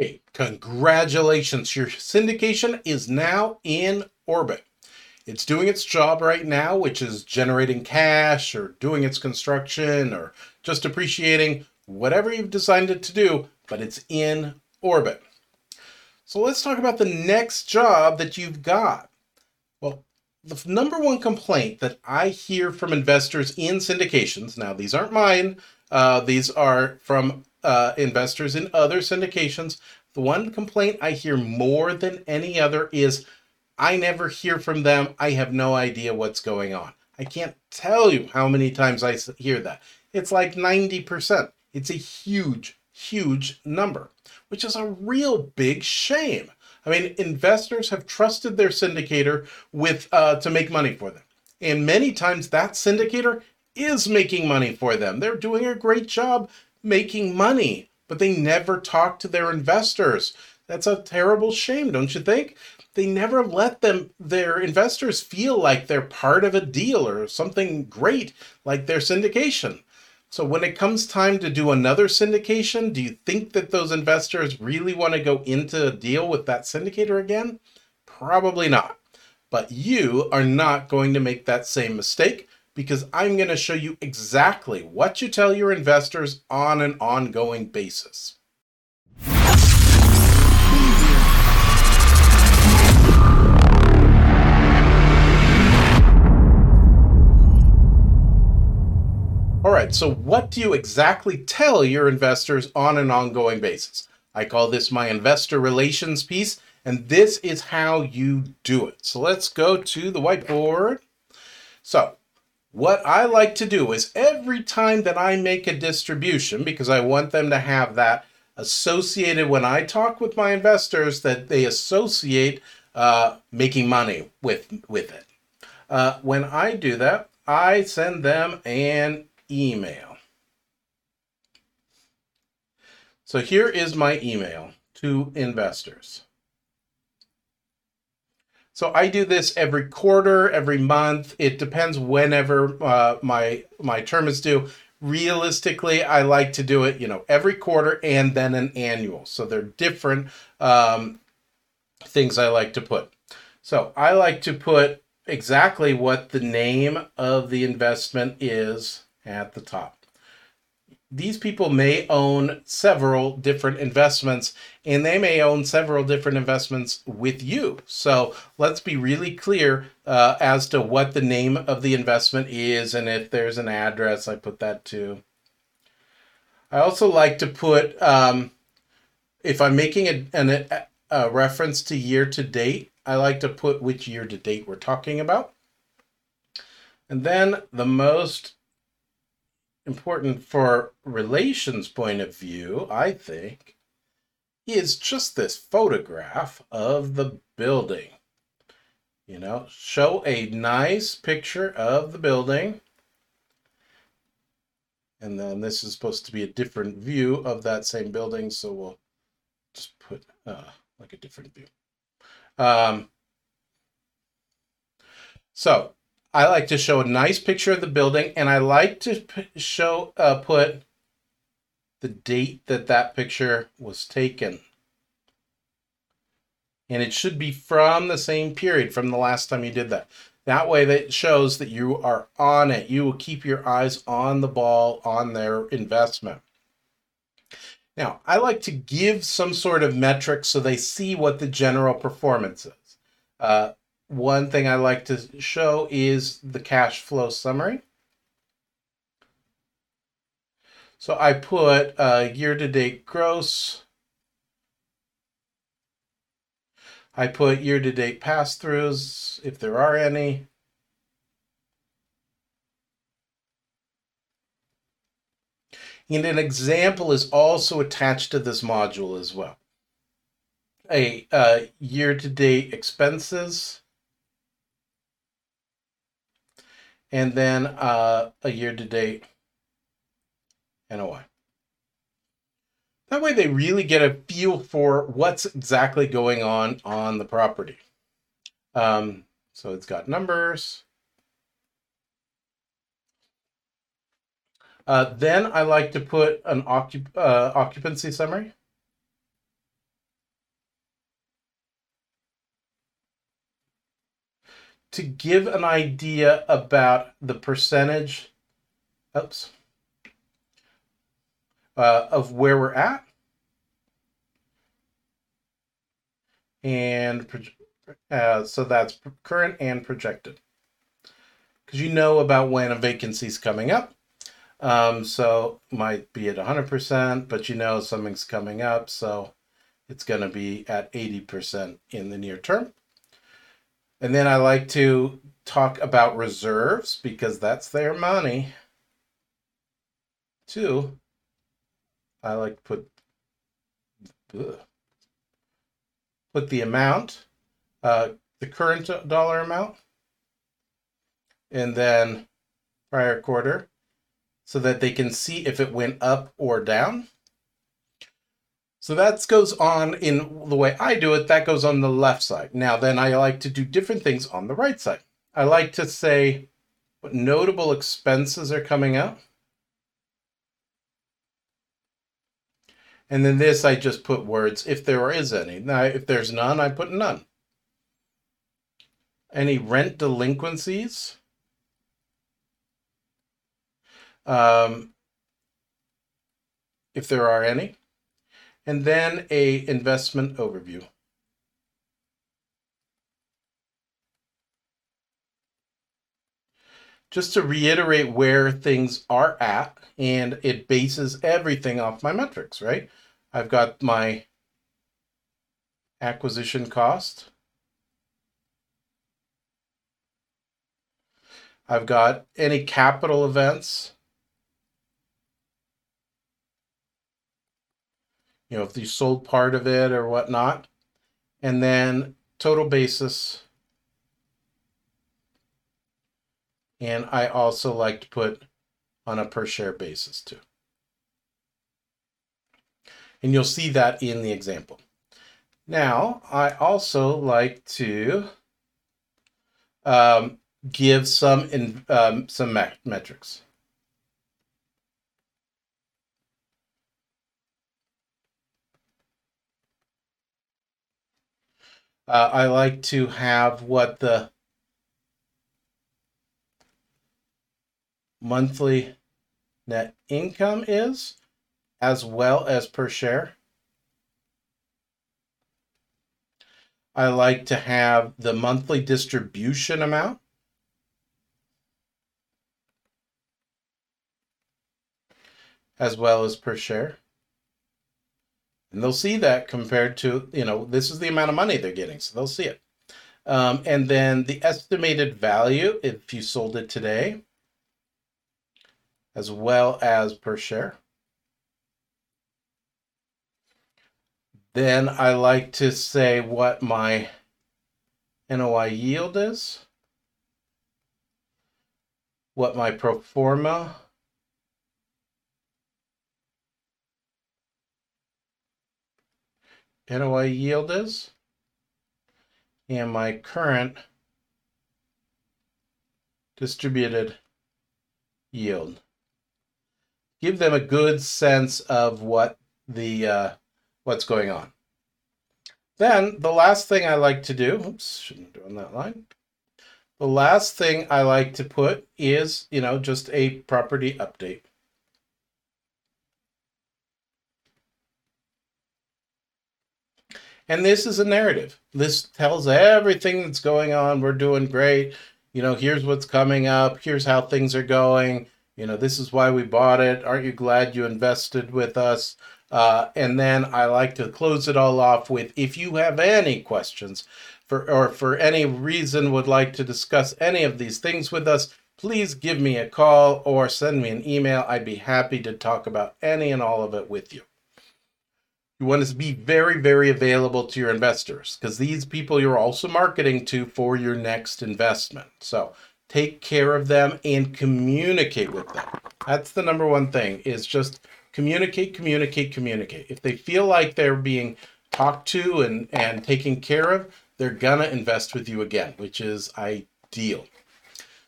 Hey, congratulations. Your syndication is now in orbit. It's doing its job right now, which is generating cash or doing its construction or just appreciating whatever you've designed it to do, but it's in orbit. So let's talk about the next job that you've got. Well, the number one complaint that I hear from investors in syndications, now these aren't mine, uh, these are from uh, investors in other syndications. The one complaint I hear more than any other is I never hear from them. I have no idea what's going on. I can't tell you how many times I hear that. It's like 90%. It's a huge, huge number, which is a real big shame. I mean, investors have trusted their syndicator with uh, to make money for them. And many times that syndicator is making money for them. They're doing a great job making money, but they never talk to their investors. That's a terrible shame, don't you think? They never let them their investors feel like they're part of a deal or something great like their syndication. So when it comes time to do another syndication, do you think that those investors really want to go into a deal with that syndicator again? Probably not. But you are not going to make that same mistake because I'm going to show you exactly what you tell your investors on an ongoing basis. All right, so what do you exactly tell your investors on an ongoing basis? I call this my investor relations piece, and this is how you do it. So let's go to the whiteboard. So what I like to do is every time that I make a distribution, because I want them to have that associated when I talk with my investors, that they associate uh, making money with, with it. Uh, when I do that, I send them an email. So here is my email to investors. So I do this every quarter, every month. It depends whenever uh, my my term is due. Realistically, I like to do it, you know, every quarter and then an annual. So they're different um, things I like to put. So I like to put exactly what the name of the investment is at the top these people may own several different investments and they may own several different investments with you. So let's be really clear uh, as to what the name of the investment is and if there's an address, I put that too. I also like to put, um, if I'm making a, an, a reference to year to date, I like to put which year to date we're talking about. And then the most important for relations point of view, I think, is just this photograph of the building. You know, show a nice picture of the building. And then this is supposed to be a different view of that same building, so we'll just put uh, like a different view. Um, so I like to show a nice picture of the building, and I like to show uh, put the date that that picture was taken. And it should be from the same period from the last time you did that. That way that shows that you are on it. You will keep your eyes on the ball on their investment. Now, I like to give some sort of metric so they see what the general performance is. Uh, one thing I like to show is the cash flow summary. So I put uh, year-to-date gross. I put year-to-date pass-throughs, if there are any. And an example is also attached to this module as well. A uh, year-to-date expenses. And then uh, a year to date NOI. That way they really get a feel for what's exactly going on on the property. Um, so it's got numbers. Uh, then I like to put an occup uh, occupancy summary. To give an idea about the percentage, oops, uh, of where we're at. And uh, so that's current and projected. Because you know about when a vacancy is coming up. Um, so might be at 100%, but you know something's coming up. So it's going to be at 80% in the near term. And then I like to talk about reserves because that's their money. Two, I like to put ugh, put the amount, uh, the current dollar amount, and then prior quarter, so that they can see if it went up or down. So that goes on in the way I do it, that goes on the left side. Now, then I like to do different things on the right side. I like to say what notable expenses are coming up. And then this, I just put words if there is any. Now, if there's none, I put none. Any rent delinquencies? Um, if there are any and then a investment overview. Just to reiterate where things are at, and it bases everything off my metrics, right? I've got my acquisition cost. I've got any capital events you know, if you sold part of it or whatnot. And then total basis. And I also like to put on a per share basis too. And you'll see that in the example. Now, I also like to um, give some in, um, some metrics. Uh, I like to have what the monthly net income is, as well as per share. I like to have the monthly distribution amount. as well as per share. And they'll see that compared to, you know, this is the amount of money they're getting. So they'll see it. Um, and then the estimated value, if you sold it today, as well as per share. Then I like to say what my NOI yield is, what my pro forma NOI yield is and my current distributed yield. Give them a good sense of what the uh, what's going on. Then the last thing I like to do, oops, shouldn't do on that line. The last thing I like to put is, you know, just a property update. And this is a narrative. This tells everything that's going on. We're doing great. You know, here's what's coming up. Here's how things are going. You know, this is why we bought it. Aren't you glad you invested with us? Uh, and then I like to close it all off with if you have any questions for or for any reason would like to discuss any of these things with us, please give me a call or send me an email. I'd be happy to talk about any and all of it with you. You want to be very, very available to your investors because these people you're also marketing to for your next investment. So take care of them and communicate with them. That's the number one thing is just communicate, communicate, communicate. If they feel like they're being talked to and, and taken care of, they're gonna invest with you again, which is ideal.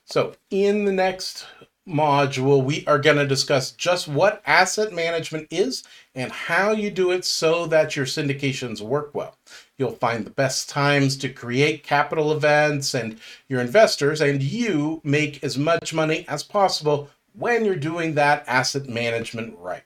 So in the next module, we are going to discuss just what asset management is and how you do it so that your syndications work well. You'll find the best times to create capital events, and your investors and you make as much money as possible when you're doing that asset management right.